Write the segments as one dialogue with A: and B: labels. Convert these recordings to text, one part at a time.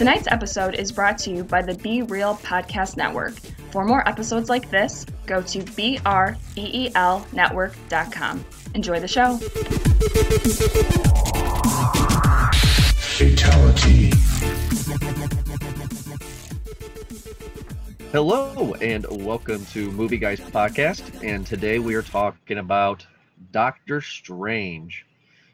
A: Tonight's episode is brought to you by the Be Real Podcast Network. For more episodes like this, go to BREELnetwork.com. Enjoy the show.
B: Fatality.
C: Hello and welcome to Movie Guys Podcast. And today we are talking about Doctor Strange.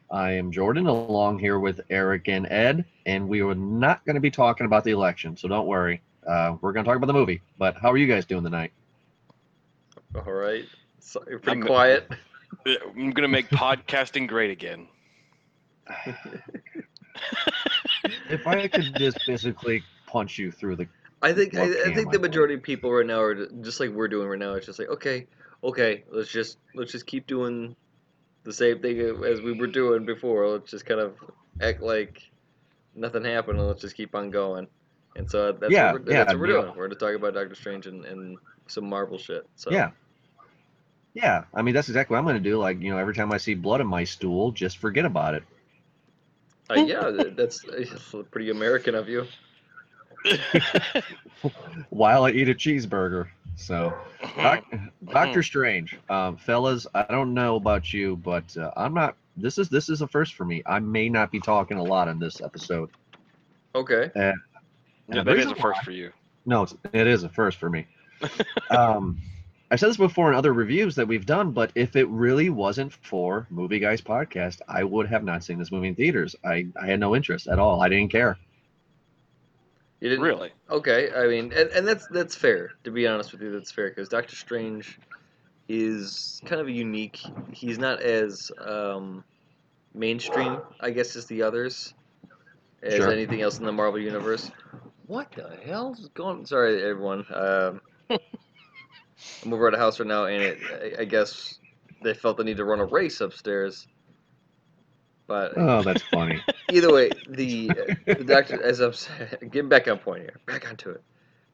C: I am Jordan, along here with Eric and Ed, and we are not going to be talking about the election, so don't worry. Uh, we're going to talk about the movie. But how are you guys doing tonight?
D: All right. So, you're pretty
E: I'm-
D: quiet.
E: I'm gonna make podcasting great again.
C: If I could just physically punch you through the.
D: I think I, I think the majority of people right now are just like we're doing right now. It's just like okay, okay, let's just let's just keep doing the same thing as we were doing before. Let's just kind of act like nothing happened and let's just keep on going. And so that's
C: Yeah,
D: what we're,
C: yeah,
D: that's what we're
C: yeah.
D: doing. We're going to talk about Doctor Strange and, and some Marvel shit. So
C: Yeah. Yeah, I mean, that's exactly what I'm going to do. Like, you know, every time I see blood in my stool, just forget about it.
D: uh, yeah, that's, that's pretty American of you.
C: while I eat a cheeseburger. So, Doc, Doctor Strange, um, fellas, I don't know about you, but uh, I'm not. This is this is a first for me. I may not be talking a lot in this episode.
D: Okay.
E: Yeah,
C: And the
E: that is a first for you.
C: No, it's, it is a first for me. um, I've said this before in other reviews that we've done, but if it really wasn't for Movie Guys podcast, I would have not seen this movie in theaters. I, I had no interest at all. I didn't care.
D: You didn't
E: Really?
D: Okay, I mean, and, and that's that's fair. To be honest with you, that's fair because Doctor Strange is kind of a unique. He's not as um, mainstream, I guess, as the others, as
C: Sure.
D: anything else in the Marvel universe. What the hell's going? Sorry, everyone. Um, I'm over at a house right now, and it, I, I guess they felt the need to run a race upstairs. But
C: Oh, that's funny.
D: either way, the, uh, the doctor, as I'm saying, getting back on point here, back onto it,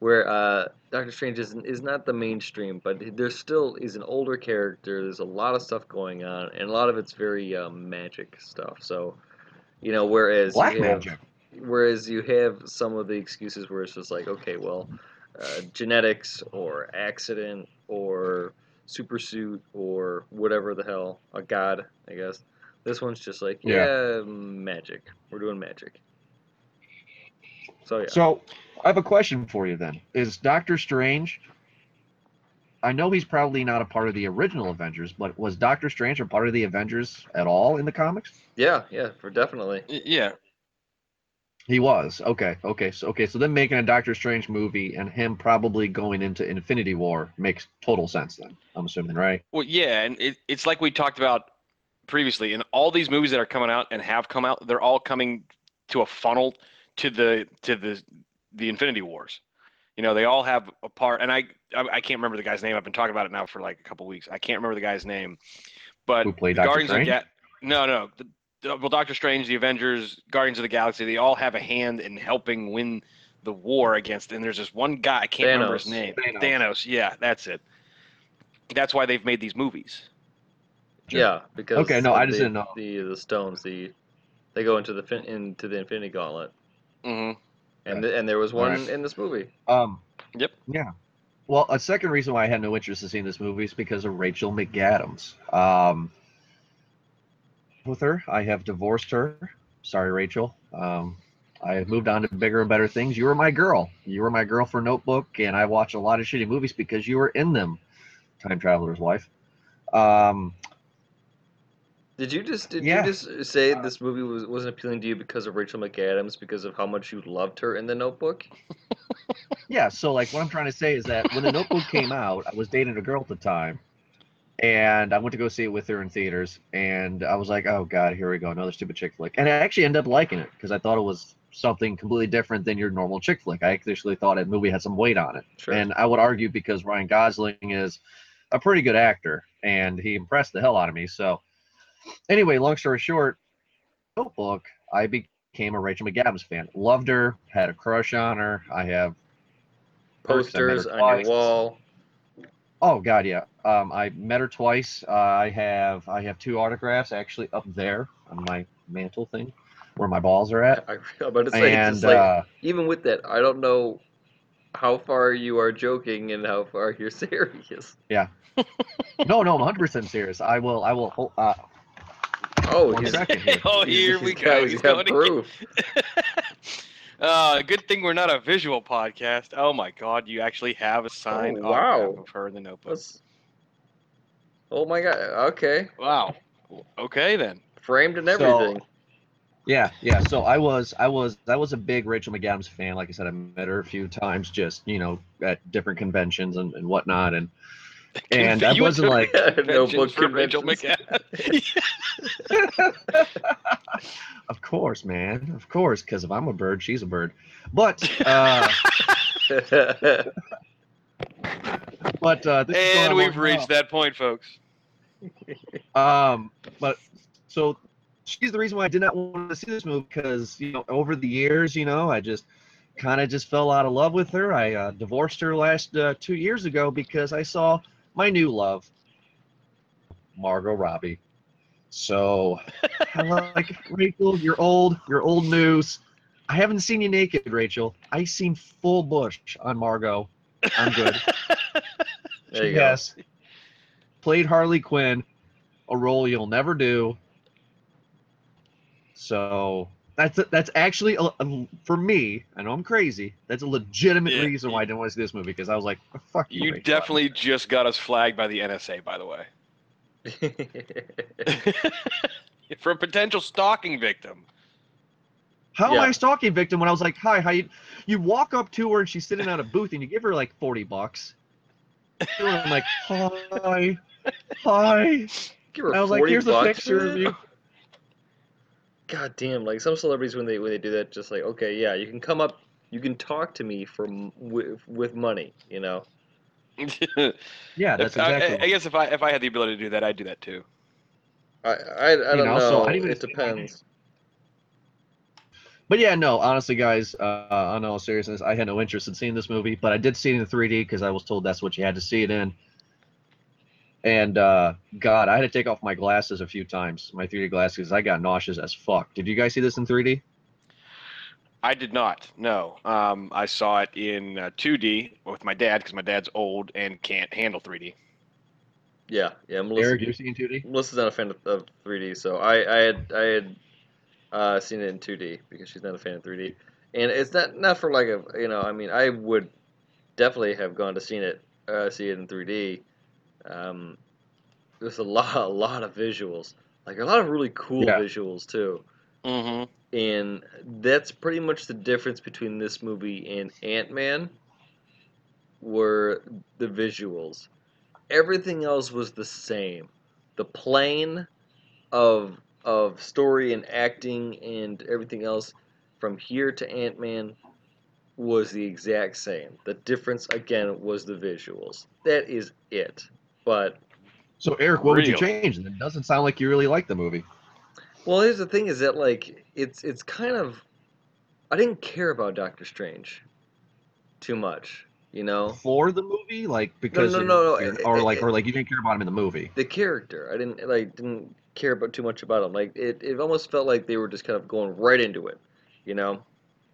D: where uh, Doctor Strange is is not the mainstream, but there still is an older character. There's a lot of stuff going on, and a lot of it's very um, magic stuff. So, you know, whereas
C: Black
D: you have,
C: magic.
D: whereas you have some of the excuses where it's just like, okay, well, uh, genetics or accident or super suit or whatever the hell, a god, I guess. This one's just like,
C: Yeah.
D: yeah, magic. We're doing magic. So yeah,
C: So, I have a question for you then. Is Doctor Strange. I know he's probably not a part of the original Avengers, but was Doctor Strange a part of the Avengers at all in the comics?
D: yeah, yeah, for definitely.
E: Yeah,
C: He was. Okay. Okay. So okay. So then making a Doctor Strange movie and him probably going into Infinity War makes total sense. Then I'm assuming, right?
E: well, yeah, and it, it's like we talked about previously. In all these movies that are coming out and have come out, they're all coming to a funnel to the to the the Infinity Wars. You know, they all have a part, and I I, I can't remember the guy's name. I've been talking about it now for like a couple weeks. I can't remember the guy's name, but
C: Who played
E: the
C: Doctor
E: Guardians
C: Strange?
E: of the Ga- no no the, the, well Doctor Strange, the Avengers, Guardians of the Galaxy, they all have a hand in helping win the war against. And there's this one guy I can't remember his name.
C: Thanos.
E: Thanos. Yeah, that's it. That's why they've made these movies.
C: Sure.
D: Yeah, because
C: Okay, no, I just
D: the,
C: didn't know.
D: the the stones. The they go into the fin- into the Infinity Gauntlet,
E: Mm-hmm.
D: and th- and there was one
C: Alright.
D: in this movie.
C: Um.
E: Yep.
C: Yeah. Well, a second reason why I had no interest in seeing this movie is because of Rachel McAdams. Um. With her, I have divorced her. Sorry, Rachel. Um. I have moved on to bigger and better things. You were my girl. You were my girl for Notebook, and I watched a lot of shitty movies because you were in them. Time Traveler's Wife. Um.
D: Did you just did
C: Yeah.
D: you just say uh, this movie was wasn't appealing to you because of Rachel McAdams because of how much you loved her in The Notebook?
C: Yeah, so like what I'm trying to say is that when the notebook came out, I was dating a girl at the time. And I went to go see it with her in theaters, and I was like, "Oh God, here we go, another stupid chick flick." And I actually ended up liking it because I thought it was something completely different than your normal chick flick. I actually thought the movie had some weight on it,
D: Sure.
C: and I would argue because Ryan Gosling is a pretty good actor, and he impressed the hell out of me. So, anyway, long story short, Notebook, I became a Rachel McAdams fan. Loved her, had a crush on her. I have perks. I
D: Posters on
C: twice.
D: your wall.
C: Oh God, yeah. Um, I met her twice. Uh, I have I have two autographs actually up there on my mantle thing. where my balls are at.
D: I, I'm about to say, it's
C: And
D: just like,
C: uh,
D: even with that, I don't know how far you are joking and how far you're serious. Yeah.
C: no, no, I'm 100 percent serious. I will, I will. Uh,
D: Oh,
C: one
D: he's,
C: here.
E: oh, here we go. He's
D: he's got
E: going again.
D: proof.
E: uh, good thing we're not a visual podcast. Oh my God, you actually have a signed
D: Oh, wow.
E: autograph of her in the notebook.
D: Let's- Oh my god. Okay.
E: Wow. Okay then.
D: Framed and
C: So-
D: everything.
C: yeah, yeah. So I was, I was, I was a big Rachel McAdams fan. Like I said, I met her a few times, just you know, at different conventions and, and whatnot. And and I wasn't like,
E: conventions
D: Notebook
E: for Rachel
D: conventions.
E: McAdams.
C: of course, man, of course, because if I'm a bird, she's a bird. But uh, but uh, this
E: and
C: on
E: we've
C: long
E: reached that point, folks.
C: Um, but so she's the reason why I did not want to see this movie because you know over the years, you know, I just kind of just fell out of love with her. I uh, divorced her last uh, two years ago because I saw my new love, Margot Robbie. So I like Rachel. You're old. You're old news. I haven't seen you naked, Rachel. I seen full bush on Margot. I'm good.
D: there you
C: She
D: go.
C: played Harley Quinn, a role you'll never do. So that's that's actually a, a- for me. I know I'm crazy. That's a legitimate
E: Yeah.
C: reason why I didn't want to see this movie because I was like, "Oh, "Fuck you."
E: You
C: Rachel."
E: definitely just got us flagged by the NSA, by the way, for a potential stalking victim.
C: How am
D: Yeah.
C: I a stalking victim when I was like, "Hi, how you?" You walk up to her and she's sitting at a booth and you give her like forty bucks. And I'm like, "Hi, hi."
D: Give her
C: I was like,
D: 40
C: "Here's a picture of you."
D: God damn! Like some celebrities when they when they do that, just like okay, yeah, you can come up, you can talk to me for with with money, you know.
C: Yeah, that's
E: If- I-
C: exactly.
E: I, I guess if I if I had the ability to do that, I'd do that too.
D: I I, I don't
C: know,
D: know.
C: so I didn't
D: it
C: see my name.
D: depends.
C: But yeah, no, honestly, guys, uh, on all seriousness, I had no interest in seeing this movie, but I did see it in 3D because I was told that's what you had to see it in. And uh, God, I had to take off my glasses a few times, my 3D glasses, 'cause I got nauseous as fuck. Did you guys see this in 3D?
E: I did not. No, um, I saw it in uh, 2D with my dad because my dad's old and can't handle 3D.
D: Yeah, yeah. Melissa,
C: Eric, you see in 2D?
D: Melissa's not a fan of, of 3D, so I I had I had uh, seen it in 2D because she's not a fan of 3D, and it's not not for like a you know I mean I would definitely have gone to seen it uh, see it in 3D. Um, there's a lot a lot of visuals, like a lot of really cool
C: Yeah.
D: visuals too.
E: Mm-hmm.
D: and that's pretty much the difference between this movie and Ant Man. Were the visuals, everything else was the same. The plane of of story and acting and everything else from here to Ant Man was the exact same. The difference again was the visuals. That is it. But
C: So, Eric, what would you
E: Really?
C: change? It doesn't sound like you really like the movie.
D: Well, here's the thing: is that like it's it's kind of I didn't care about Doctor Strange too much, you know.
C: For the movie? Like, because.
D: no,
C: of
D: no, no,
C: or, like, or like you didn't care about him in the movie.
D: The character, I didn't like didn't care about too much about him. Like it, it almost felt like they were just kind of going right into it, you know.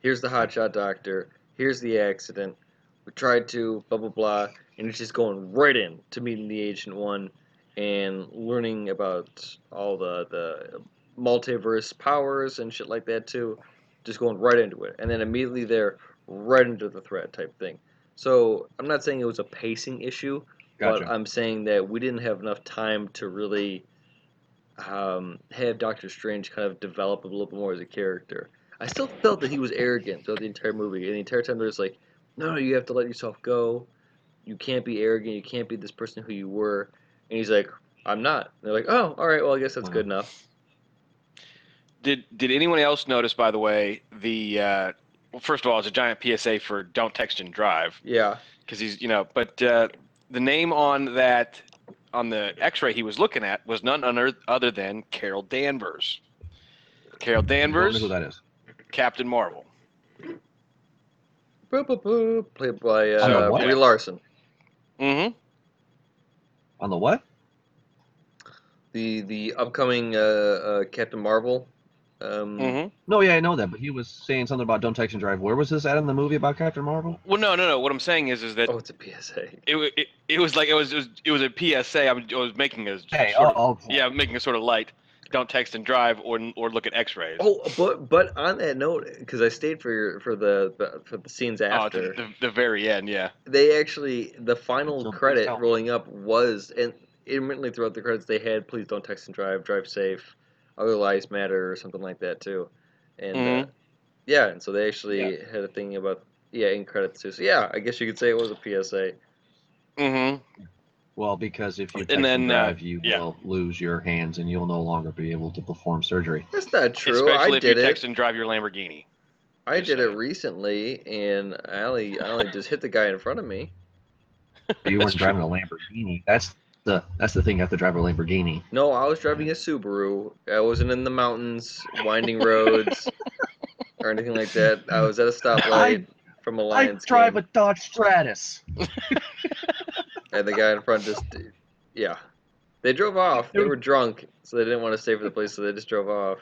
D: Here's the hotshot doctor. Here's the accident. We tried to blah blah blah, and it's just going right in to meeting the Ancient One and learning about all the the multiverse powers and shit like that too. Just going right into it, and then immediately there, right into the threat type thing. So I'm not saying it was a pacing issue,
C: Gotcha.
D: but I'm saying that we didn't have enough time to really um, have Doctor Strange kind of develop a little bit more as a character. I still felt that he was arrogant throughout the entire movie, and the entire time there's like, no, no, you have to let yourself go. You can't be arrogant. You can't be this person who you were. And he's like, I'm not. And they're like, oh, all right, well, I guess that's good enough.
E: Did Did anyone else notice, by the way, the uh, well, first of all, it's a giant PSA for don't text and drive
D: Yeah.
E: because he's you know, but uh, the name on that on the X-ray he was looking at was none other other than Carol Danvers. Carol Danvers,
C: who that is.
E: Captain Marvel.
D: Boop, boop, boop, played by
C: On the
D: uh. Brie Larson.
E: Mm-hmm.
C: On the what?
D: The the upcoming uh, uh, Captain Marvel Um,
E: hmm
C: No, yeah, I know that, but he was saying something about don't text and drive. Where was this at in the movie about Captain Marvel?
E: Well, no, no, no. What I'm saying is, is that
D: Oh, it's a PSA.
E: it, it, it was like it was, it was it was a PSA. I was, I was making a
C: Hey,
E: sort of,
C: oh, oh,
E: yeah, making a sort of light. Don't text and drive, or or look at X-rays.
D: Oh, but but on that note, because I stayed for for the the- for the scenes
E: Oh,
D: after,
E: the, the, the very end, yeah.
D: they actually the final
C: So please
D: credit rolling up was and intermittently throughout the credits they had please don't text and drive, drive safe, other lives matter or something like that too, and uh,
E: Mhm.
D: yeah, and so they actually had a thing about yeah in credits too. So yeah, I guess you could say it was a PSA.
E: Mm-hmm.
C: Well, because if you
E: And
C: text and,
E: then, uh,
C: drive, you
E: yeah.
C: will lose your hands and you'll no longer be able to perform surgery.
D: That's not true.
E: Especially
D: I
E: if you
D: did
E: text
D: it.
E: and drive your Lamborghini.
D: I
E: just
D: did it recently, and I only I only just hit the guy in front of me.
C: You
E: That's
C: weren't driving a Lamborghini. That's the that's the thing. You have to drive a Lamborghini.
D: No, I was driving a Subaru. I wasn't in the mountains, winding roads, or anything like that. I was at a stoplight from a
C: I
D: Lions
C: drive
D: game,
C: a Dodge Stratus.
D: and the guy in front just, yeah, they drove off. They were drunk, so they didn't want to stay for the place, so they just drove off.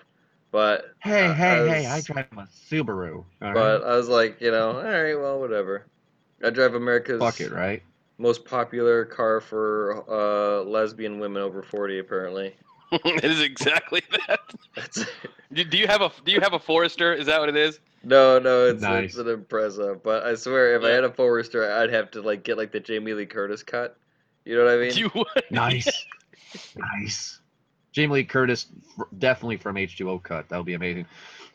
D: But
C: Hey,
D: Uh,
C: hey,
D: I
C: hey! I
D: was-
C: drive a Subaru. all right?
D: but I was like, you know, all right, well, whatever. I drive America's
C: fuck it, right?
D: most popular car for uh, lesbian women over forty, apparently.
E: it is exactly that. Do, do you have a Do you have a Forester? Is that what it is?
D: No, no, it's
C: Nice.
D: it's an Impreza. But I swear, if I had a Forester, I'd have to like get like the Jamie Lee Curtis cut. You know what I mean?
E: You would.
C: Nice, nice. Jamie Lee Curtis, definitely from H2O cut. That would be amazing.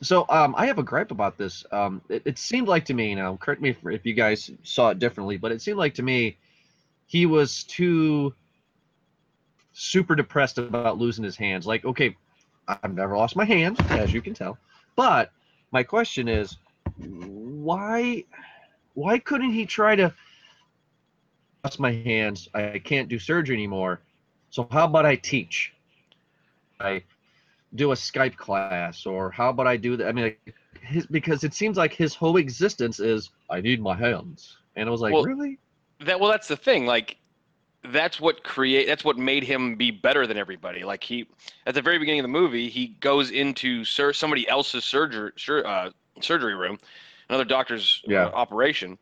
C: So, um, I have a gripe about this. Um, it, it seemed like to me, now, correct me if, if you guys saw it differently, but it seemed like to me he was too super depressed about losing his hands. Like, okay, I've never lost my hands, as you can tell, but my question is, why, why couldn't he try to lost my hands? I can't do surgery anymore. So how about I teach? I do a Skype class, or how about I do that? I mean, like, his because it seems like his whole existence is I need my hands, and I was like,
E: Well,
C: really?
E: That well, that's the thing. Like, that's what create. That's what made him be better than everybody. Like he, at the very beginning of the movie, he goes into sur- somebody else's surgery sur- uh, surgery room, another doctor's uh,
C: Yeah.
E: operation,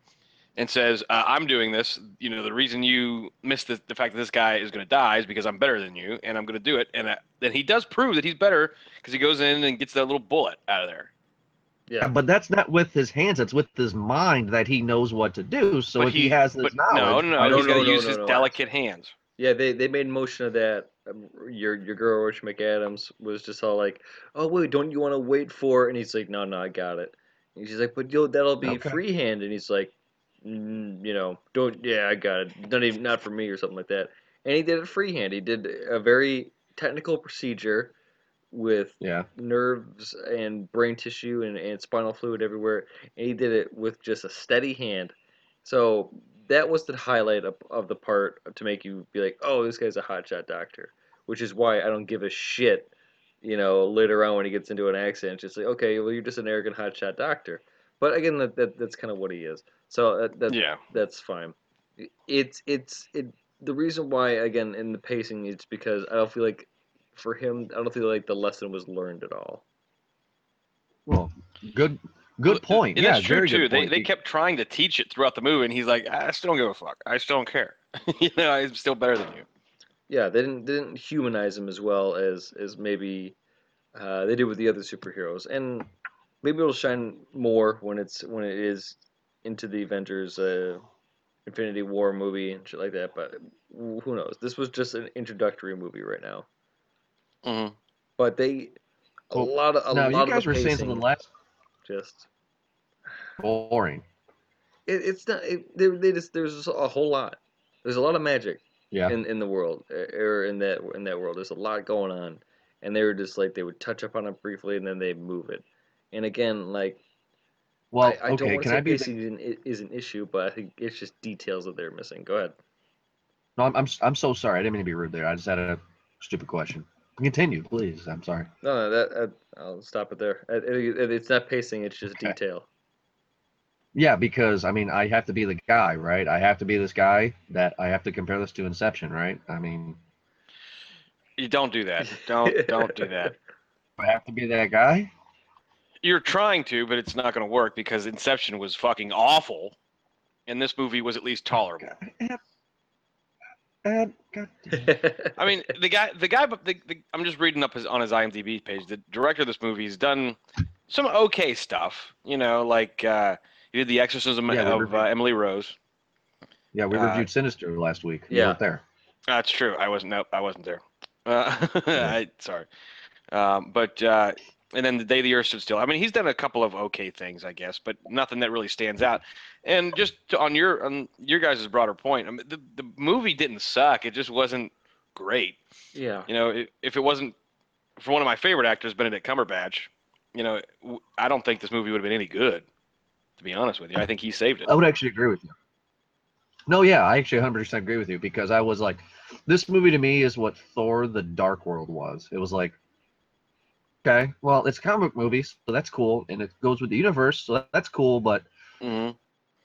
E: and says, uh, "I'm doing this. You know, the reason you missed the, the fact that this guy is going to die is because I'm better than you, and I'm going to do it." And uh, then he does prove that he's better because he goes in and gets that little bullet out of there.
D: Yeah.
C: But that's not with his hands; it's with his mind that he knows what to do. So
E: But
C: if he, has this knowledge,
E: no, no, no,
C: why
D: No,
E: he's
C: does-
E: got to
D: no,
E: use
D: no,
E: his
D: no.
E: delicate hands.
D: Yeah, they, they made motion of that. Um, your your girl Rich McAdams was just all like, "Oh wait, don't you want to wait for?" And he's like, "No, no, I got it." And she's like, "But yo, that'll be
C: Okay.
D: freehand." And he's like, mm, "You know, don't. Yeah, I got it. Not even not for me or something like that." And he did it freehand. He did a very technical procedure with
C: yeah,
D: nerves and brain tissue and, and spinal fluid everywhere. And he did it with just a steady hand. So that was the highlight of, of the part to make you be like, oh, this guy's a hotshot doctor. Which is why I don't give a shit, you know, later on when he gets into an accident. Just like, okay, well, you're just an arrogant hotshot doctor. But again, that, that that's kind of what he is. So uh, that, that
E: Yeah.
D: that's fine. It's it's it. The reason why again in the pacing it's because I don't feel like for him I don't feel like the lesson was learned at all.
C: well, good, good
E: Well,
C: point.
E: And
C: yeah,
E: that's true
C: very
E: too.
C: good
E: They they kept trying to teach it throughout the movie, and he's like, I still don't give a fuck. I still don't care. you know, I'm still better than you.
D: Yeah, they didn't they didn't humanize him as well as as maybe uh, they did with the other superheroes, and maybe it'll shine more when it's when it is into the Avengers uh, Infinity War movie and shit like that. But who knows? This was just an introductory movie right now.
E: Hmm
D: But they a
C: Well,
D: lot of a
C: now
D: lot
C: you guys
D: of
C: were
D: the
C: saying something last
D: just
C: boring.
D: it, it's not it, they, they just there's just a whole lot. There's a lot of magic
C: Yeah,
D: in, in the world uh, or in that in that world. There's a lot going on, and they were just like they would touch up on it briefly and then they move it. And again, like
C: well,
D: I, I don't want to
C: Can
D: say
C: I be? The,
D: pacing is an, is an issue, but I think it's just details that they're missing. Go ahead.
C: no, I'm, I'm I'm so sorry. I didn't mean to be rude there. I just had a stupid question. Continue, please. I'm sorry.
D: No, no, that I, I'll stop it there. It, it, it's not pacing; it's just
C: Okay.
D: detail.
C: Yeah, because I mean, I have to be the guy, right? I have to be this guy that I have to compare this to Inception, right? I mean,
E: You don't do that. Don't don't do that.
C: I have to be that guy.
E: You're trying to, but it's not going to work because Inception was fucking awful, and this movie was at least tolerable.
C: Ed, Ed, God damn.
E: I mean, the guy, the guy, but the, the, I'm just reading up his on his IMDb page. The director of this movie has done some okay stuff. You know, like uh, he did the Exorcism
C: Yeah,
E: of uh, Emily Rose.
C: Yeah, we
E: Uh,
C: reviewed Sinister last week. You
D: yeah.
C: weren't there.
E: That's true. I wasn't. Nope, I wasn't there. Uh, I, sorry. Um, but uh, and then the day the Earth stood still. I mean, he's done a couple of okay things, I guess, but nothing that really stands out. And just to, on your on your guys' broader point, I mean, the the movie didn't suck. It just wasn't great.
D: yeah.
E: You know, i if it wasn't for one of my favorite actors, Benedict Cumberbatch, you know, I don't think this movie would have been any good. To be honest with you, I think he saved it.
C: I would actually agree with you. No, yeah, I actually 100% agree with you because I was like, this movie to me is what Thor: The Dark World was. It was like, okay, well, it's a comic movie, so that's cool, and it goes with the universe, so that's cool, but
E: hmm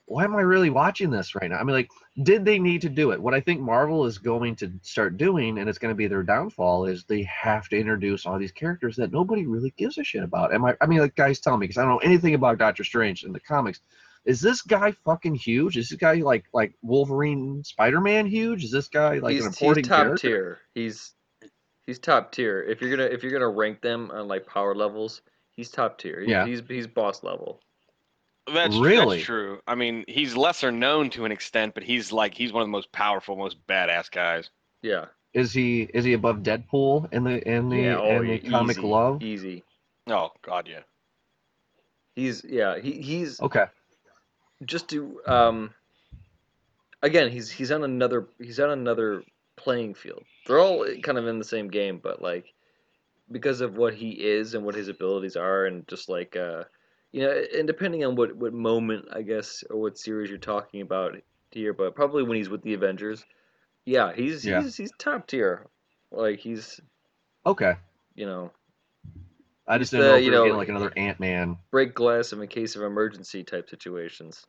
C: why am I really watching this right now? I mean, like, did they need to do it? What I think Marvel is going to start doing, and it's going to be their downfall, is they have to introduce all these characters that nobody really gives a shit about. Am I? I mean, like, guys, tell me because I don't know anything about Doctor Strange in the comics. Is this guy fucking huge? Is this guy like like Wolverine, Spider Man huge? Is this guy like
D: he's,
C: an
D: he's top
C: character?
D: tier. He's he's top tier. If you're gonna if you're gonna rank them on like power levels, he's top tier. He-
C: Yeah.
D: He's he's boss level.
E: That's
C: Really?
E: that's true. I mean, he's lesser known to an extent, but he's like he's one of the most powerful, most badass guys.
D: Yeah.
C: Is he is he above Deadpool in the in the
D: yeah. Oh,
C: in the
D: yeah,
C: comic
D: easy,
C: love?
D: Easy.
E: Oh God, yeah.
D: He's yeah. He he's
C: Okay,
D: just to um. Again, he's he's on another he's on another playing field. They're all kind of in the same game, but like because of what he is and what his abilities are, and just like uh, you know, and depending on what what moment I guess or what series you're talking about here, but probably when he's with the Avengers, yeah, he's
C: Yeah.
D: he's he's top tier. Like he's
C: okay.
D: you know
C: I just didn't know
D: the,
C: if
D: you know,
C: getting like another Ant Man.
D: break glass in case of emergency type situations.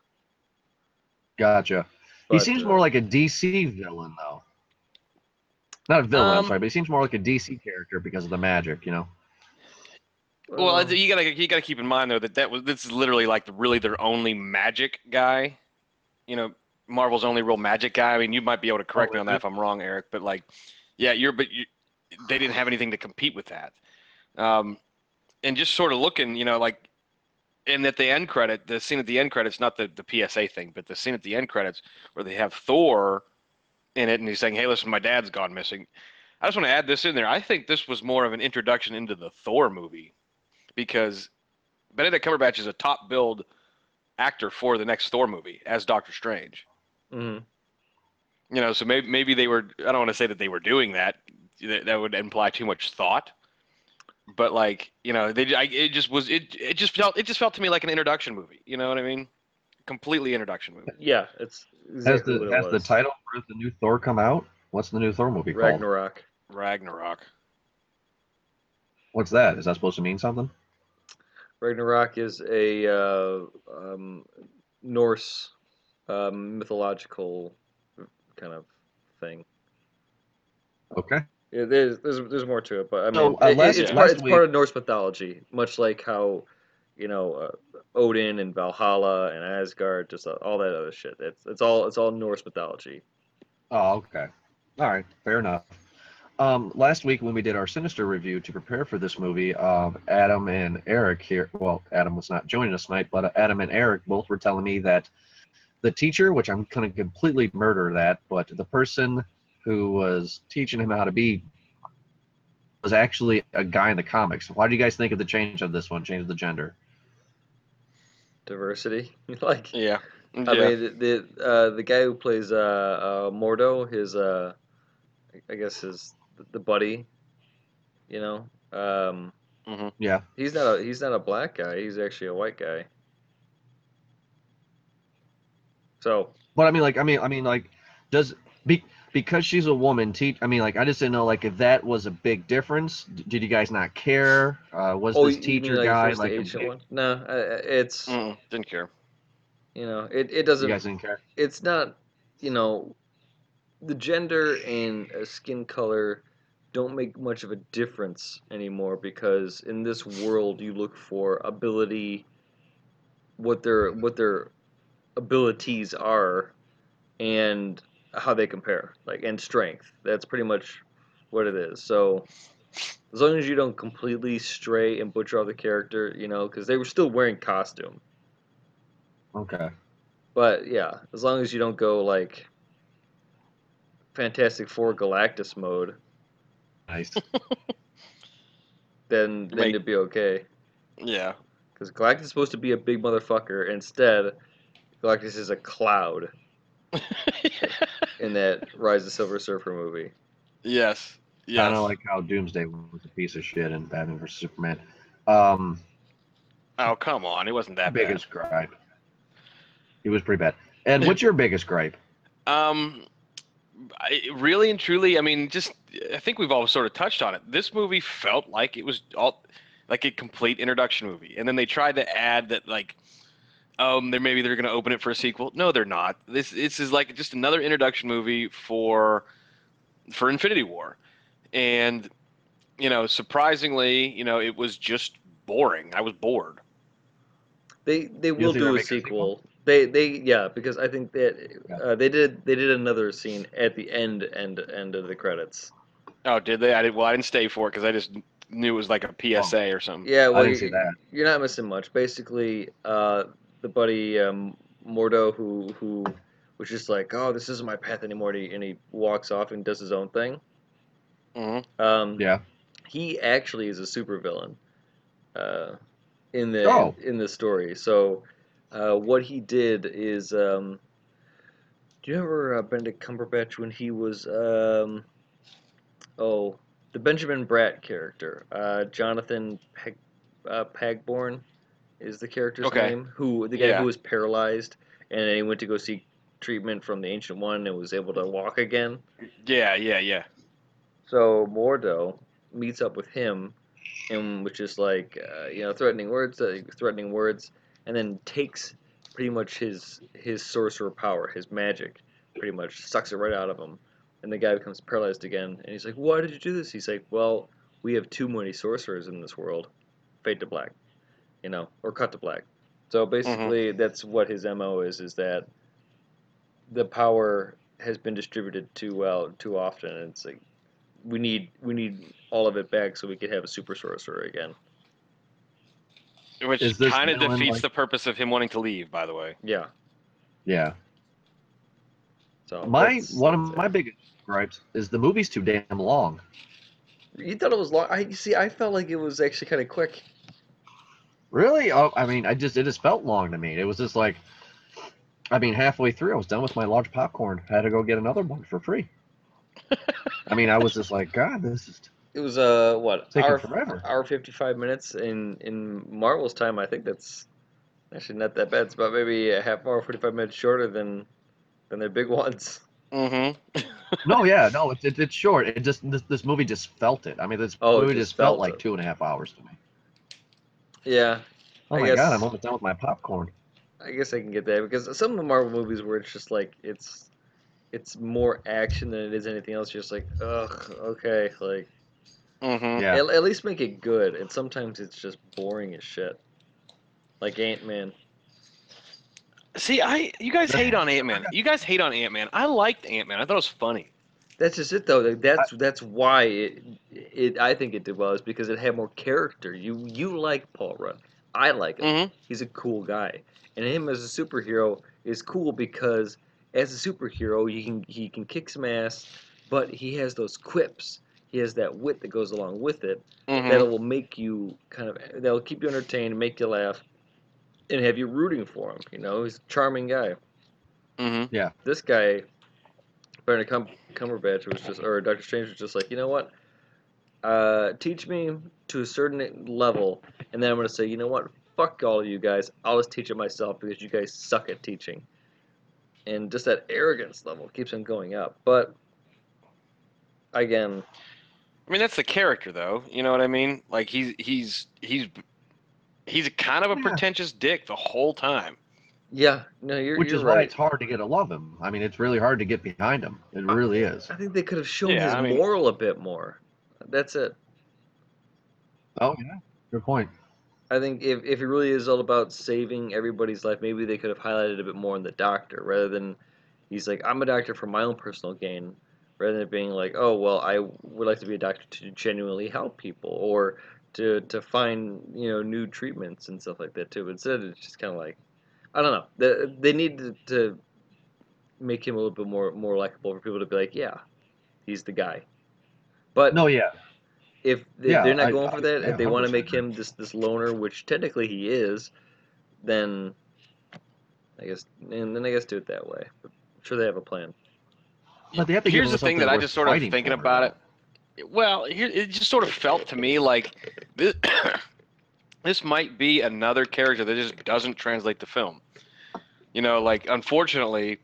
C: Gotcha. he seems
D: uh,
C: more like a DC villain, though. Not a villain, I'm
E: Um,
C: sorry, but he seems more like a DC character because of the magic, you know.
E: Well,
D: uh,
E: you gotta you gotta keep in mind though that that was this is literally like the, really their only magic guy. You know, Marvel's only real magic guy. I mean, you might be able to correct me on that if I'm wrong, Eric. But like, yeah, you're but you, they didn't have anything to compete with that. Um, and just sort of looking, you know, like, and at the end credit, the scene at the end credits, not the the PSA thing, but the scene at the end credits where they have Thor in it, and he's saying, "Hey, listen, my dad's gone missing." I just want to add this in there. I think this was more of an introduction into the Thor movie because Benedict Cumberbatch is a top billed actor for the next Thor movie as Doctor Strange.
D: mhm.
E: You know, so maybe maybe they were. I don't want to say that they were doing that. That, that would imply too much thought. But like, you know, they I, it just was it it just felt it just felt to me like an introduction movie. You know what I mean? Completely introduction movie.
D: Yeah, it's
C: Has
D: exactly
C: the
D: what it
C: has the title for the new Thor come out? What's the new Thor movie called?
D: Ragnarok.
E: Ragnarok.
C: What's that? Is that supposed to mean something?
D: Ragnarok is a uh, um, Norse um, mythological kind of thing.
C: Okay.
D: Yeah, there's, there's there's more to it, but I mean,
C: So, uh,
D: it- it- it's,
E: last
D: part, it's part of Norse mythology, much like how you know uh, Odin and Valhalla and Asgard, just uh, all that other shit. It's it's all it's all Norse mythology.
C: Oh, okay. All right, fair enough. Um, last week when we did our Sinister review to prepare for this movie, um, Adam and Eric here. Well, Adam was not joining us tonight, but uh, Adam and Eric both were telling me that the teacher, which I'm going to completely murder that, but the person who was teaching him how to be was actually a guy in the comics. Why do you guys think of the change of this one? Change of the gender?
D: Diversity, like
E: Yeah.
D: I mean, the the, uh, the guy who plays uh, uh, Mordo, his uh, I guess his the buddy, you know, um,
E: Mhm.
C: Yeah.
D: he's not a he's not a black guy. He's actually a white guy. So
C: But I mean, like, I mean, I mean, like, does be because she's a woman. Teach. I mean, like, I just didn't know, like, if that was a big difference. D- Did you guys not care? Uh, was
D: oh,
C: this
D: you- you mean
C: teacher
D: like
C: guy like? A
D: ancient
C: big,
D: one? No, uh, it's
E: Mm-mm, didn't care.
D: you know it, it doesn't You
C: guys didn't care.
D: it's not you know the gender and uh, skin color don't make much of a difference anymore because in this world you look for ability what their what their abilities are and how they compare like and strength that's pretty much what it is so as long as you don't completely stray and butcher off the character you know because they were still wearing costume
C: Okay.
D: but yeah as long as you don't go like fantastic four galactus mode
C: Nice.
D: then then
E: Make-
D: it'd be okay
E: Yeah.
D: Because Galactus is supposed to be a big motherfucker. Instead, Galactus is a cloud in that Rise of Silver Surfer movie.
E: yes. Yes.
C: Kind of like how Doomsday was a piece of shit in Batman vs Superman. Um,
E: oh come on, it wasn't that bad.
C: biggest gripe. It was pretty bad. And what's your biggest gripe?
E: Um, I, really and truly, I mean, just I think we've all sort of touched on it. This movie felt like it was all like a complete introduction movie, and then they tried to add that like, um, there maybe they're going to open it for a sequel. No, they're not. This this is like just another introduction movie for for Infinity War, and you know, surprisingly, you know, it was just boring. I was bored.
D: They they will do a
C: make a
D: sequel. They they yeah because I think that
C: Yeah.
D: uh, they did they did another scene at the end end end of the credits.
E: Oh, did they? I did. Well, I didn't stay for it because I just knew it was like a PSA or something.
D: Yeah, well,
C: didn't
D: you-
C: see that.
D: you're not missing much. Basically, uh, the buddy um, Mordo who who was just like, oh, this isn't my path anymore, and he, and he walks off and does his own thing.
E: hmm
D: Um,
C: Yeah.
D: he actually is a supervillain uh, in the
C: Oh.
D: in the story. So uh, what he did is, um, do you remember uh, Benedict Cumberbatch when he was um, oh the Benjamin Bratt character, uh, Jonathan Peg, uh, Pangborn is the character's
E: Okay.
D: name. Who the guy
E: Yeah.
D: who was paralyzed and then he went to go seek treatment from the Ancient One and was able to walk again.
E: Yeah, yeah, yeah.
D: So Mordo meets up with him, and which is like uh, you know threatening words, uh, threatening words, and then takes pretty much his his sorcerer power, his magic, pretty much sucks it right out of him, and the guy becomes paralyzed again. And he's like, "Why did you do this?" He's like, "Well, we have too many sorcerers in this world. Fade to black, you know, or cut to black." So mm-hmm. basically, that's what his mo is: is that the power has been distributed too well, too often. And it's like we need we need all of it back so we could have a super sorcerer again.
E: Which
C: Is
E: kind of defeats
C: like-
E: the purpose of him wanting to leave, by the way.
D: Yeah.
C: Yeah.
D: So
C: My
D: that's-
C: one of
D: that's it.
C: my biggest gripes is the movie's too damn long.
D: You thought it was long. I see. I felt like it was actually kind of quick.
C: Really? Oh, I mean, I just it just felt long to me. It was just like, I mean, halfway through, I was done with my large popcorn. I had to go get another one for free. I mean, I was just like, God, this is
D: It was uh what
C: taking
D: hour
C: forever.
D: hour fifty five minutes in in Marvel's time. I think that's actually not that bad. It's about maybe a half hour, forty five minutes shorter than than their big ones.
E: Mm-hmm.
C: no, yeah, no, it's it, it's short. It just this, this movie just felt it. I mean, this
D: Oh,
C: movie
D: just
C: just felt
D: felt
C: like
D: it.
C: two and a half hours to me.
D: Yeah,
C: Oh
D: I
C: my
D: guess-
C: God, I'm almost done with my popcorn.
D: I guess I can get that because some of the Marvel movies where it's just like it's it's more action than it is anything else. You're just like, ugh, okay, like
E: Mm-hmm.
C: Yeah,
D: at, at least make it good. And sometimes it's just boring as shit. Like Ant Man.
E: See, I you guys hate on Ant Man. You guys hate on Ant Man. I liked Ant Man. I thought it was funny.
D: That's just it though. Like, That's that's why it, it I think it did well is because it had more character. You you like Paul Rudd. I like him.
E: Mm-hmm.
D: He's a cool guy, and him as a superhero is cool because as a superhero he can he can kick some ass, but he has those quips. He has that wit that goes along with it
E: Mm-hmm.
D: that will make you kind of that'll keep you entertained, make you laugh, and have you rooting for him. You know, he's a charming guy.
E: Mm-hmm.
D: This guy, Benedict Cum- Cumberbatch was just, or Doctor Strange was just like, you know what? Uh, teach me to a certain level, and then I'm gonna say, you know what? Fuck all of you guys. I'll just teach it myself because you guys suck at teaching. And just that arrogance level keeps him going up. But again,
E: I mean, that's the character, though. You know what I mean? Like he's he's he's he's kind of a
C: Yeah.
E: pretentious dick the whole time.
D: Yeah, no, you're,
C: which
D: you're
C: is why
D: right.
C: it's hard to get to love him. I mean, it's really hard to get behind him. It really is.
D: I think they could have shown
E: Yeah,
D: his
E: I mean-
D: moral a bit more. that's it.
C: Oh yeah, good point.
D: I think if, if it really is all about saving everybody's life, maybe they could have highlighted a bit more in the doctor rather than he's like, I'm a doctor for my own personal gain, rather than being like, oh, well, I would like to be a doctor to genuinely help people or to, to find, you know, new treatments and stuff like that too. But instead, it's just kind of like, I don't know. They, they need to, to make him a little bit more, more likable for people to be like, yeah, he's the guy. But
C: No, yeah,
D: if they-
C: Yeah,
D: they're not
C: I-
D: going
C: I-
D: for that,
C: yeah,
D: if they want to make him this this loner, which technically he is, then I guess and then I guess do it that way. But I'm sure they have a plan.
C: but they have to
E: Here's the thing that I just sort of thinking
C: for,
E: about
C: though.
E: it. Well, here it just sort of felt to me like this, this might be another character that just doesn't translate to film. You know, like unfortunately,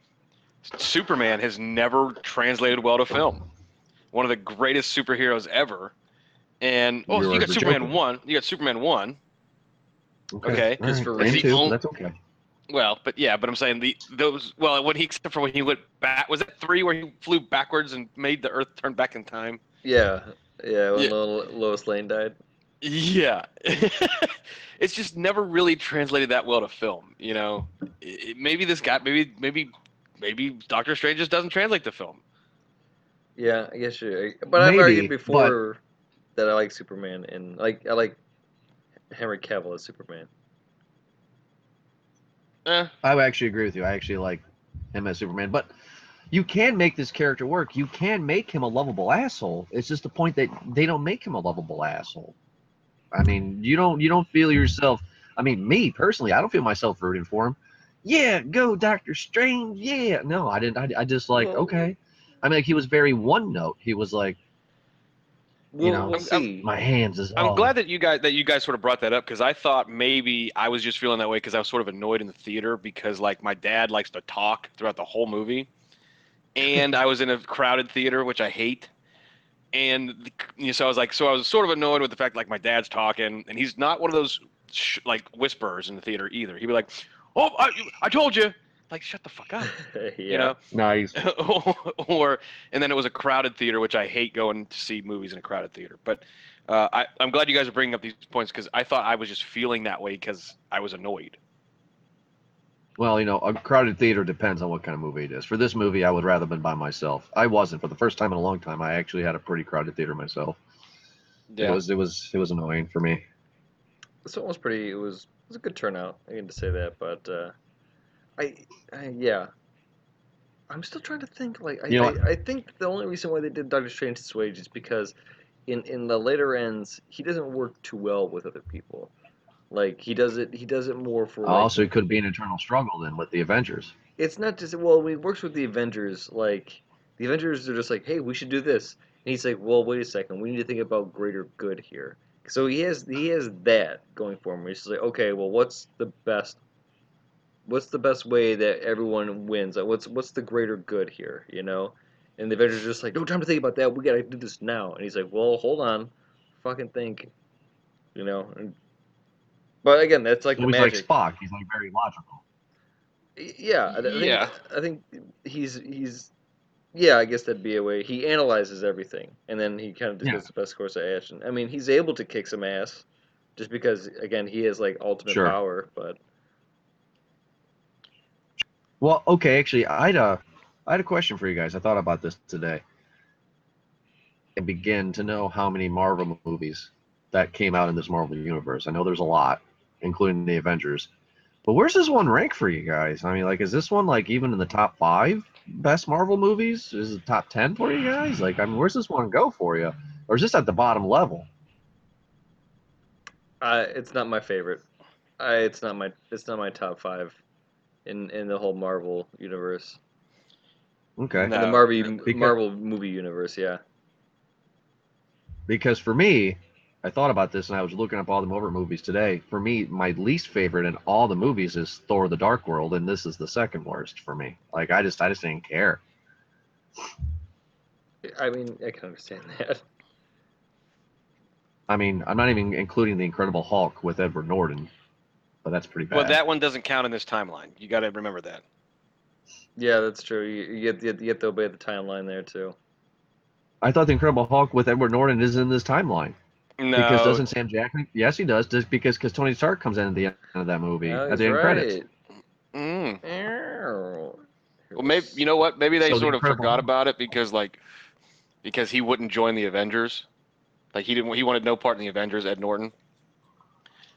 E: Superman has never translated well to film. One of the greatest superheroes ever. And oh,
C: You're
E: you got Superman
C: Joker.
E: one. You got Superman one. Okay.
C: all right,
D: Christopher
C: and
E: Reeve.
C: two,
E: Only-
C: that's okay.
E: Well, but yeah, but I'm saying the those well when he except for when he went back was it three where he flew backwards and made the Earth turn back in time.
D: Yeah, yeah. When
E: Yeah.
D: Lois Lane died.
E: Yeah, it's just never really translated that well to film. You know, It- it- maybe this guy, maybe maybe maybe Doctor Strange just doesn't translate to film.
D: Yeah, I guess you. But I've argued before that I like Superman and like I like Henry Cavill as Superman.
E: Eh,
C: I would actually agree with you. I actually like him as Superman, but you can make this character work. You can make him a lovable asshole. It's just the point that they don't make him a lovable asshole. I mean, you don't you don't feel yourself. I mean, me personally, I don't feel myself rooting for him. Yeah, go Doctor Strange. Yeah, no, I didn't. I, I just like
D: Well-
C: okay. I mean, like he was very one note. He was like,
D: We'll,
C: know,
E: I'm- I'm-
C: my hands is.
E: I'm
C: all-
E: glad that you guys that you guys sort of brought that up because I thought maybe I was just feeling that way because I was sort of annoyed in the theater because like my dad likes to talk throughout the whole movie, and I was in a crowded theater which I hate, and you know, so I was like so I was sort of annoyed with the fact like my dad's talking and he's not one of those sh- like whisperers in the theater either. He'd be like, "Oh, I, I told you." Like shut the fuck up,
D: yeah.
E: you know.
C: nice.
E: or and then it was a crowded theater, which I hate going to see movies in a crowded theater. But uh, I, I'm glad you guys are bringing up these points because I thought I was just feeling that way because I was annoyed.
C: Well, you know, a crowded theater depends on what kind of movie it is. For this movie, I would rather have been by myself. I wasn't. For the first time in a long time, I actually had a pretty crowded theater myself. Yeah. It was it was it was annoying for me.
D: This one was pretty. It was it was a good turnout. I get to say that, but uh, I, I yeah. I'm still trying to think. Like I,
C: You know
D: I, I think the only reason why they did Doctor Strange this way is because in in the later ends he doesn't work too well with other people. Like he does it. He does it more for. Like,
C: Also, it could be an internal struggle then with the Avengers.
D: it's not just well when he works with the avengers like the avengers are just like hey we should do this and he's like well wait a second we need to think about greater good here so he has he has that going for him he's just like okay well what's the best what's the best way that everyone wins like what's what's the greater good here you know and the avengers are just like no time to think about that we gotta do this now and he's like well hold on fucking think you know and, but again that's like
C: So
D: the
C: he's
D: magic
C: like Spock. He's like very logical.
D: yeah, I, I think,
E: Yeah.
D: I think he's he's yeah, I guess that'd be a way. He analyzes everything, and then he kind of just
C: Yeah.
D: goes the best course of action. I mean, he's able to kick some ass, just because again he has like ultimate
C: Sure.
D: power. But
C: Well, okay, actually, I had a I had a question for you guys. I thought about this today. And begin to know how many Marvel movies that came out in this Marvel universe. I know there's a lot, including the Avengers. But where's this one rank for you guys? I mean, like, is this one like even in the top five best Marvel movies? Is it top ten for you guys? Like, I mean, where's this one go for you? Or is this at the bottom level?
D: uh, it's not my favorite. I, it's not my it's not my top five in in the whole Marvel universe.
C: Okay.
E: No.
D: In the Marvel
C: Because-
D: Marvel movie universe, yeah.
C: because for me, I thought about this and I was looking up all the Marvel movies today. For me, my least favorite in all the movies is Thor: The Dark World, and this is the second worst for me. Like I just, I just didn't care.
D: I mean, I can understand that.
C: I mean, I'm not even including the Incredible Hulk with Edward Norton, but that's pretty bad.
E: Well, that one doesn't count in this timeline. You got to remember that.
D: Yeah, that's true. You, you, get, you get to obey the timeline there too.
C: I thought the Incredible Hulk with Edward Norton is in this timeline
E: No,
C: because doesn't Sam Jackson? Yes, he does. Just because because Tony Stark comes in at the end of that movie
D: No,
C: at
D: he's
C: the end
D: right.
C: credits.
E: Mm.
D: Well,
E: Well, maybe you know what? Maybe they
C: So the
E: sort of
C: Incredible
E: forgot about it because like because he wouldn't join the Avengers. Like he didn't. He wanted no part in the Avengers. Ed Norton.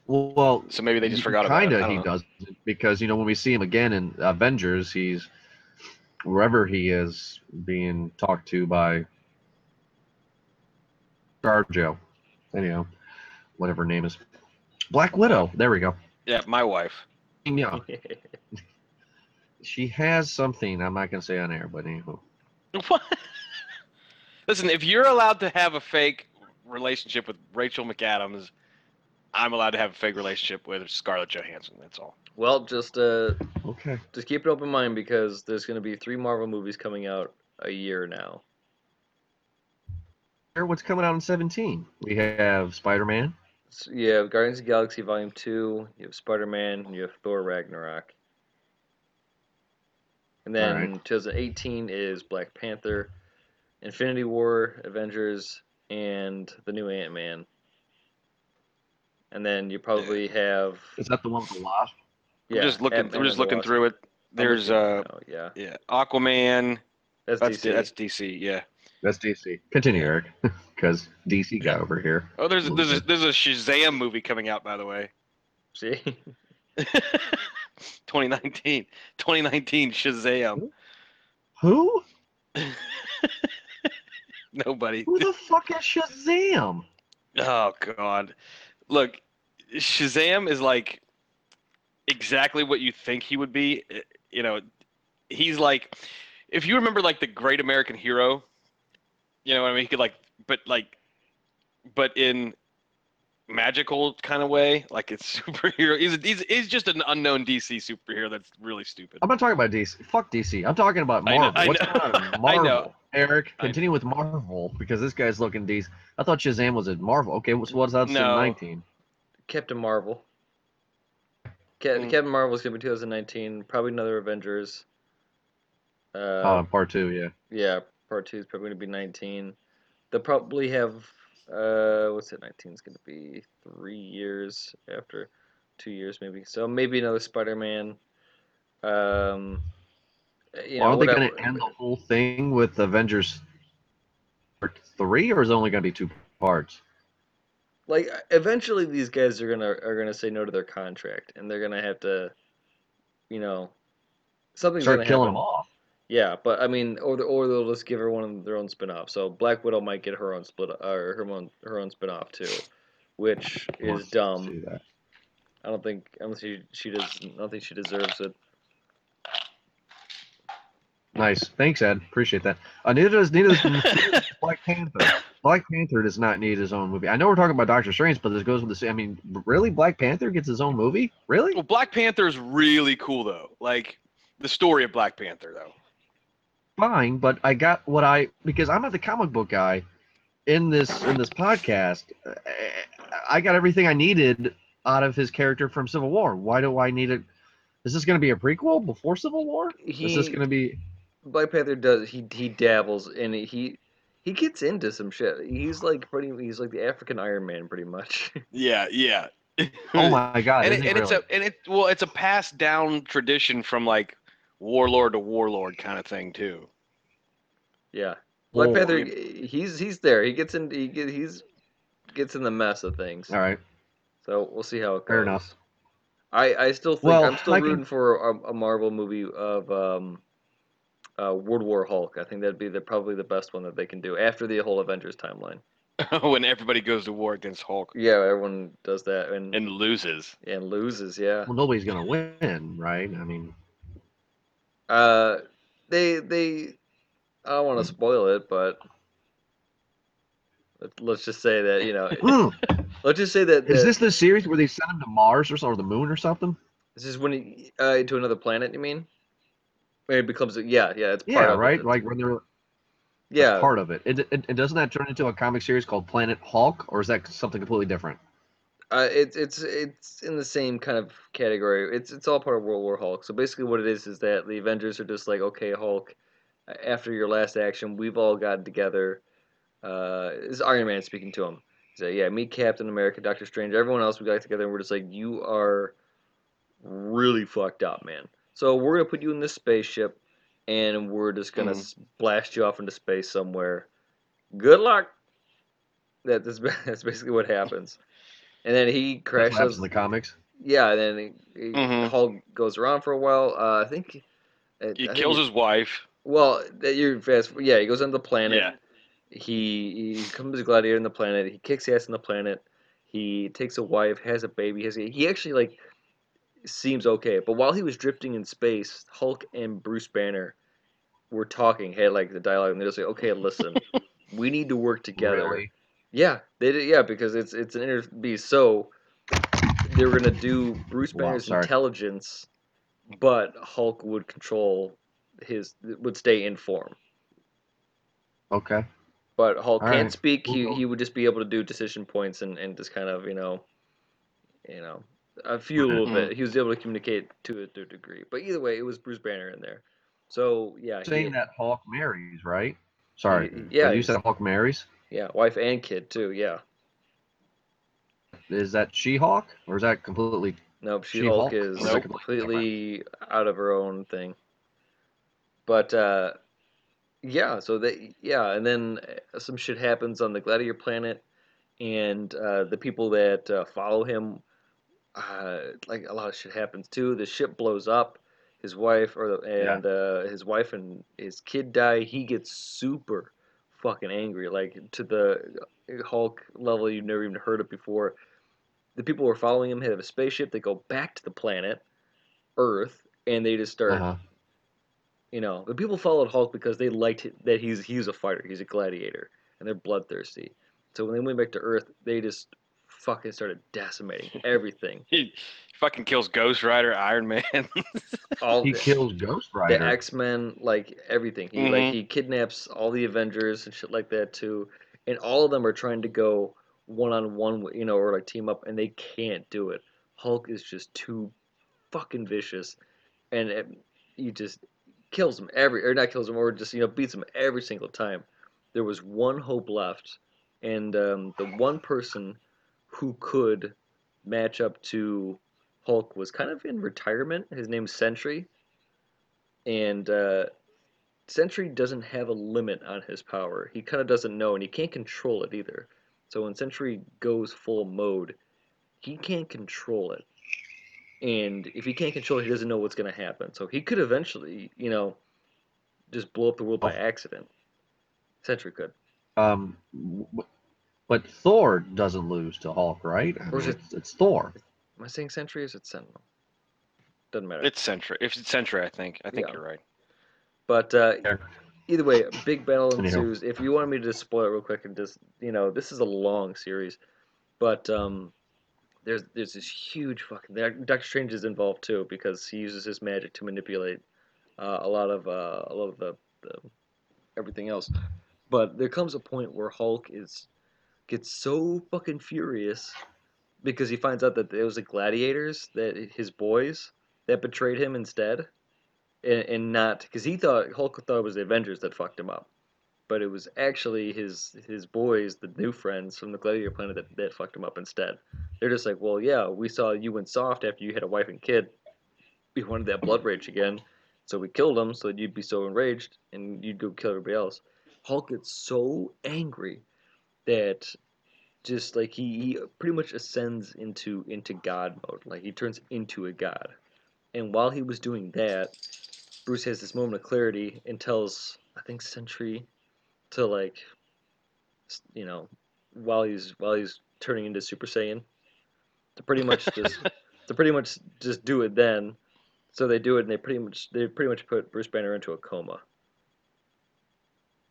C: Well,
E: So maybe they just forgot about it.
C: Kinda, he
E: know.
C: does because you know when we see him again in Avengers, he's wherever he is being talked to by Scarjo. Anyhow, whatever her name is, Black Widow. There we go.
E: Yeah, my wife.
C: Yeah, she has something. I'm not gonna say on air, but anywho.
E: What? Listen, if you're allowed to have a fake relationship with Rachel McAdams, I'm allowed to have a fake relationship with Scarlett Johansson. That's all.
D: well, just uh,
C: Okay.
D: just keep an open mind because there's going to be three Marvel movies coming out a year now.
C: Here, What's coming out in 17? We have Spider-Man.
D: So you have Guardians of the Galaxy Volume Two, you have Spider Man, you have Thor Ragnarok. And then
C: Alright.
D: 2018 is Black Panther, Infinity War, Avengers, and the new Ant Man. And then you probably have
C: Is that the one with the Wasp?
E: I'm just looking.
D: Ant-Man
E: I'm just looking through it. There's uh,
D: now, yeah,
E: yeah, Aquaman.
D: that's,
E: That's
D: DC.
E: that's DC. Yeah.
C: That's DC. Continue, Eric, because DC got over here.
E: Oh, there's there's a, there's a Shazam movie coming out by the way.
D: See,
E: 2019. 2019 Shazam.
C: Who?
E: Nobody.
C: Who the fuck is Shazam?
E: Oh God, look, Shazam is like exactly what you think he would be. Eh, you know, he's like, if you remember like the Great American Hero, you know what I mean? He could like, but like, but in magical kind of way, like it's superhero. He's, he's he's just an unknown DC superhero that's really stupid.
C: I'm not talking about DC. Fuck DC. I'm talking about
E: I know-
C: Marvel.
E: I
C: What's
E: know.
C: going on in
E: I
C: Marvel?
E: know.
C: Eric,
E: I-
C: continue with Marvel because this guy's looking decent. I thought Shazam was at Marvel. Okay, so what's that?
E: No.
C: 19.
D: Captain Marvel. Cap-
E: Mm.
D: Captain Marvel is gonna be 2019. Probably another Avengers. Uh,
C: Uh, part two, yeah.
D: Yeah, part two is probably going to be 19. They'll probably have, uh, what's it, 19 is going to be three years after, two years maybe. So maybe another Spider Man. Um, you know,
C: Are they going to end the whole thing with Avengers part three, or is it only going to be two parts?
D: Like, eventually these guys are gonna are gonna say no to their contract, and they're gonna have to, you know, something's
C: Start
D: gonna
C: killing
D: happen.
C: them off.
D: Yeah, but I mean, or or they'll just give her one of their own spin-off. So Black Widow might get her own split or her own her own spin-off too, which is dumb. I don't think I don't think she, she does. I don't think she deserves it.
C: Nice. Thanks, Ed. Appreciate that. Uh, neither does neither does Black Panther. Black Panther does not need his own movie. I know we're talking about Doctor Strange, but this goes with the same. I mean, really, Black Panther gets his own movie? Really?
E: Well, Black Panther is really cool though. Like the story of Black Panther though.
C: Fine, but I got what I because I'm not the comic book guy in this in this podcast. uh, I got everything I needed out of his character from Civil War. Why do I need it? Is this going to be a prequel before Civil War? is this going to be?
D: Black Panther does he he dabbles and he he gets into some shit. He's like pretty. He's like the African Iron Man, pretty much.
E: Yeah, yeah.
C: Oh my god!
E: and, it,
C: it
E: and it's a and it well, it's a passed down tradition from like warlord to warlord kind of thing too.
D: yeah, Black
C: Well,
D: Panther. He's he's there. He gets in. He get, he's gets in the mess of things.
C: All right,
D: So we'll see how it goes.
C: fair enough.
D: I, I still think
C: Well,
D: I'm still
C: I can-
D: rooting for a, a Marvel movie of um, uh, World War Hulk. I think that'd be the probably the best one that they can do after the whole Avengers timeline.
E: when everybody goes to war against Hulk
D: Yeah, everyone does that and
E: and loses.
D: and loses. Yeah.
C: Well, nobody's going to win, right? I mean,
D: Uh, they they I don't want to spoil it, but let- let's just say that you know
C: mm,
D: let's just say that,
C: is
D: that
C: this the series where they send him to Mars or, or the moon or something?
D: this is when he uh, to another planet. You mean? When it becomes a, yeah yeah it's part
C: Yeah,
D: of
C: right.
D: It.
C: Like when they're
D: yeah
C: part of it. It, it. it doesn't that turn into a comic series called Planet Hulk, or is that something completely different?
D: Uh, it's it's it's in the same kind of category. It's it's all part of World War Hulk. So basically, what it is is that the Avengers are just like, okay, Hulk, after your last action, we've all gotten together. uh, this is Iron Man speaking to him. He's like, "Yeah, me, Captain America, Doctor Strange, everyone else. We got together and we're just like, you are really fucked up, man. So we're gonna put you in this spaceship, and we're just gonna s blast you off into space somewhere. Good luck." That that's, that's basically what happens. And then he
C: That's what
D: crashes.
C: in the comics.
D: Yeah, and then he, he,
E: Mhm.
D: Hulk goes around for a while. Uh, I think I-
E: He
D: I think
E: kills his wife.
D: Well, that you're fast. Yeah, he goes on the planet.
E: Yeah.
D: He he becomes a gladiator in the planet. He kicks ass in the planet. He takes a wife, has a baby. Has a, he actually like seems okay. But while he was drifting in space, Hulk and Bruce Banner were talking, had like the dialogue, and they're just like, "Okay, listen, we need to work together."
C: Really?
D: Yeah, they did. Yeah, because it's it's an inter beast. So they were gonna do Bruce
C: Wow,
D: Banner's
C: sorry.
D: intelligence, but Hulk would control his would stay in form.
C: Okay.
D: But Hulk
C: All
D: can't
C: right.
D: speak. He
C: We'll
D: he would just be able to do decision points and, and just kind of you know, you know, a few little
E: Mhm.
D: bit. He was able to communicate to a, to a degree. But either way, it was Bruce Banner in there. So yeah, he-
C: Saying that Hawk marries, right? Sorry.
D: Y- yeah,
C: You said Hawk marries.
D: Yeah, wife and kid too. Yeah.
C: Is that She-Hulk or is that completely?
D: Nope, She
C: She-Hulk?
D: Is
C: Nope.
D: completely out of her own thing. But uh, yeah, so they yeah, and then uh, some shit happens on the Gladiator planet, and uh, the people that uh, follow him, uh, like a lot of shit happens too. The ship blows up. His wife or the,
C: Yeah.
D: and uh, his wife and his kid die. He gets super fucking angry, like to the Hulk level you've never even heard of before the people who are following him have a spaceship. They go back to the planet Earth, and they just start.
C: Uh-huh.
D: You know, the people followed Hulk because they liked that he's he's a fighter, he's a gladiator, and they're bloodthirsty. So when they went back to Earth, they just fucking started decimating everything.
E: He fucking kills Ghost Rider, Iron Man.
D: All
C: He
D: the,
C: kills Ghost Rider, the
D: X Men, like everything. He like
E: Mhm.
D: he kidnaps all the Avengers and shit like that too, and all of them are trying to go one on one, you know, or like team up, and they can't do it. Hulk is just too fucking vicious, and it, he just kills them every, or not kills them, or just you know beats them every single time. There was one hope left, and um, the one person who could match up to Hulk was kind of in retirement. His name's Sentry, and uh, Sentry doesn't have a limit on his power. He kind of doesn't know, and he can't control it either. So when Sentry goes full mode, he can't control it. And if he can't control it, he doesn't know what's going to happen. So he could eventually, you know, just blow up the world by
C: Oh.
D: accident. Sentry could.
C: Um, but Thor doesn't lose to Hulk, right?
D: Or is it-
C: it's, it's Thor.
D: Am I saying Sentry or is it Sentinel? Doesn't matter.
E: it's Sentry. If it's Sentry, I think. I think
D: Yeah.
E: you're right.
D: But uh,
C: Yeah.
D: either way, a big battle
C: Anyhow.
D: ensues. If you want me to just spoil it real quick and just you know, this is a long series, but um, there's there's this huge fucking Doctor Strange is involved too because he uses his magic to manipulate uh, a lot of uh, a lot of the, the everything else. But there comes a point where Hulk is gets so fucking furious because he finds out that it was the gladiators that his boys that betrayed him instead and, and not because he thought Hulk thought it was the Avengers that fucked him up, but it was actually his his boys, the new friends from the Gladiator planet that, that fucked him up instead. They're just like, well, yeah, we saw you went soft after you had a wife and kid. We wanted that blood rage again, so we killed him so that you'd be so enraged and you'd go kill everybody else. Hulk gets so angry that just like he, he pretty much ascends into into God mode, like he turns into a god. And while he was doing that, Bruce has this moment of clarity and tells I think Sentry to like you know while he's while he's turning into Super Saiyan to pretty much just to pretty much just do it then. So they do it and they pretty much they pretty much put Bruce Banner into a coma.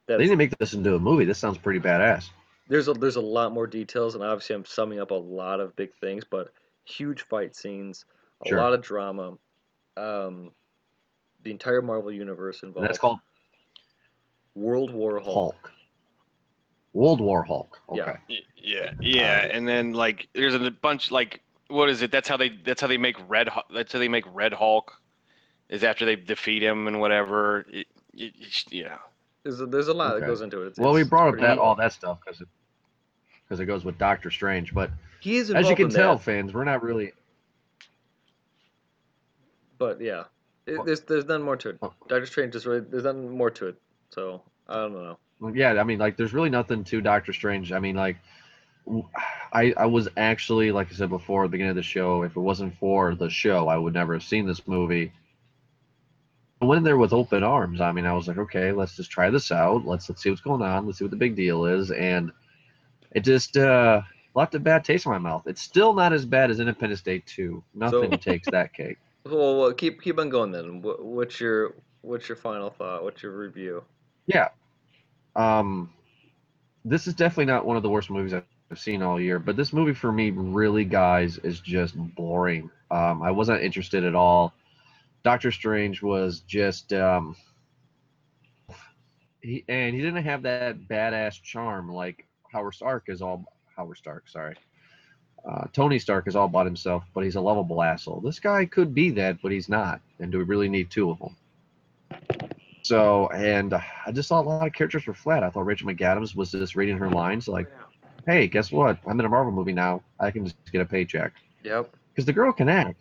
C: They
D: That's,
C: didn't make this into a movie. This sounds pretty badass.
D: There's a there's a lot more details and obviously I'm summing up a lot of big things, but huge fight scenes, a
C: Sure.
D: lot of drama, um, the entire Marvel universe
C: And
D: involved.
C: that's called
D: World War Hulk.
C: Hulk. World War Hulk. Okay.
D: Yeah.
E: Y- Yeah, yeah, and then like there's a bunch like what is it? That's how they that's how they make Red Hu- that's how they make Red Hulk is after they defeat him and whatever. It, it, it's- yeah,
D: There's a, there's a lot
C: Okay.
D: that goes into it. It's,
C: Well, we brought up that all that stuff because it because it goes with Doctor Strange. But
D: He is
C: as you can tell,
D: that,
C: fans, we're not really.
D: but yeah, it, there's there's none more to it.
C: Oh.
D: Doctor Strange is really there's nothing more to it. So I don't know.
C: Yeah, I mean, like, there's really nothing to Doctor Strange. I mean, like, I I was actually, like I said before, at the beginning of the show, if it wasn't for the show, I would never have seen this movie. I went in there with open arms. I mean, I was like, okay, let's just try this out. Let's let's see what's going on. Let's see what the big deal is. And it just uh, left a bad taste in my mouth. It's still not as bad as Independence Day 2. Nothing
D: So-
C: takes that cake.
D: Well, well, keep keep on going then. What's your what's your final thought? What's your review?
C: Yeah. Um, this is definitely not one of the worst movies I've seen all year, but this movie for me, really, guys, is just boring. Um, I wasn't interested at all. Doctor Strange was just, um, he and he didn't have that badass charm like Howard Stark is all Howard Stark. Sorry, uh, Tony Stark is all about himself, but he's a lovable asshole. This guy could be that, but he's not. And do we really need two of them? So, and uh, I just thought a lot of characters were flat. I thought Rachel McAdams was just reading her lines like, "Hey, guess what? I'm in a Marvel movie now. I can just get a paycheck."
D: Yep.
C: Because the girl can act.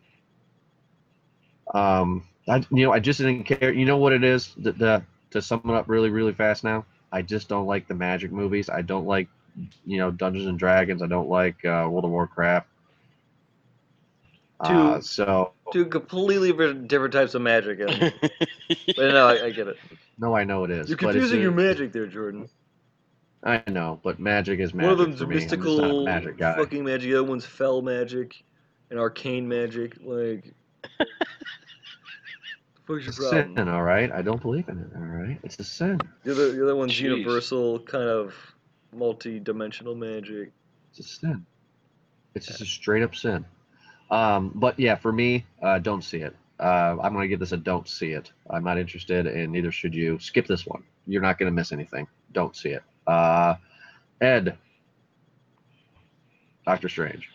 C: Um, I you know I just didn't care. You know what it is? The, the to sum it up really really fast now. I just don't like the magic movies. I don't like you know Dungeons and Dragons. I don't like uh, World of Warcraft. Uh,
D: Two-
C: so
D: Two completely different types of magic. And, but no, I, I get it.
C: no, I know it is.
D: You're
C: but it's
D: confusing your magic there, Jordan.
C: I know, but magic is magic.
D: One of them's
C: for me. I'm just not a
D: mystical
C: magic guy.
D: fucking magic. The other one's fel magic, and arcane magic. Like, what's your
C: It's
D: problem?
C: sin, all right. I don't believe in it. All right, it's a sin.
D: The other, the other one's
E: Jeez.
D: universal, kind of multi-dimensional magic.
C: It's a sin. It's just a straight up sin. Um, but yeah, for me, uh, don't see it. Uh, I'm gonna give this a don't see it. I'm not interested, and neither should you. Skip this one. You're not gonna miss anything. Don't see it. Uh, Ed, Doctor Strange.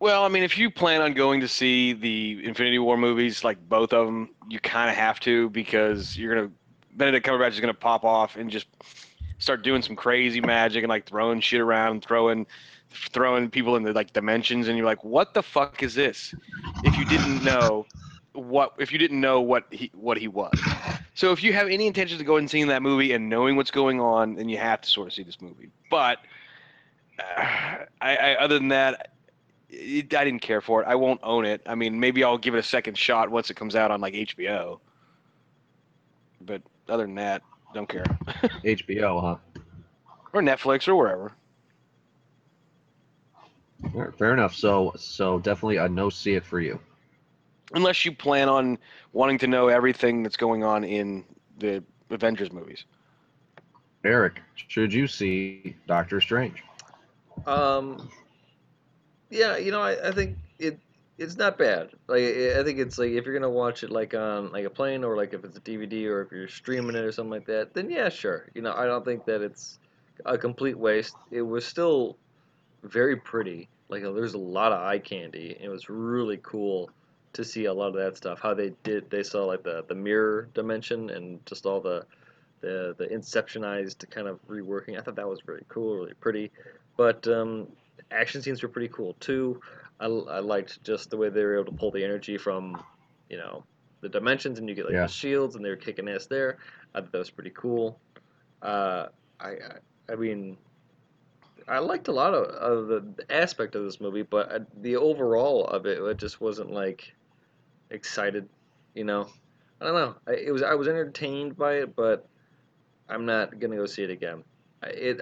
E: Well, I mean, if you plan on going to see the Infinity War movies, like both of them, you kind of have to because you're gonna Benedict Cumberbatch is gonna pop off and just start doing some crazy magic and like throwing shit around and throwing throwing people into like dimensions, and you're like, what the fuck is this? If you didn't know what if you didn't know what he what he was. So if you have any intentions to go and seeing that movie and knowing what's going on, then you have to sort of see this movie. But uh, I, I other than that, it, I didn't care for it. I won't own it. I mean, maybe I'll give it a second shot once it comes out on like HBO. But other than that, don't care.
C: HBO, huh?
E: or Netflix or wherever.
C: All right, fair enough. So, so definitely a no see it for you.
E: Unless you plan on wanting to know everything that's going on in the Avengers movies.
C: Eric, should you see Doctor Strange?
D: Um, yeah, you know, I, I think it it's not bad. Like, I think it's like if you're gonna watch it like on like a plane or like if it's a DVD or if you're streaming it or something like that, then yeah, sure. You know, I don't think that it's a complete waste. It was still very pretty. Like, there's a lot of eye candy. It was really cool to see a lot of that stuff. How they did, they saw like the the mirror dimension and just all the the the inceptionized kind of reworking. I thought that was really cool, really pretty. But um, action scenes were pretty cool too. I, I liked just the way they were able to pull the energy from, you know, the dimensions, and you get like
C: Yeah.
D: the shields, and they were kicking ass there. I thought that was pretty cool. Uh, I, I I mean, I liked a lot of, of the aspect of this movie, but uh, the overall of it, it just wasn't like excited. You know, I don't know. I, it was I was entertained by it, but I'm not gonna go see it again. It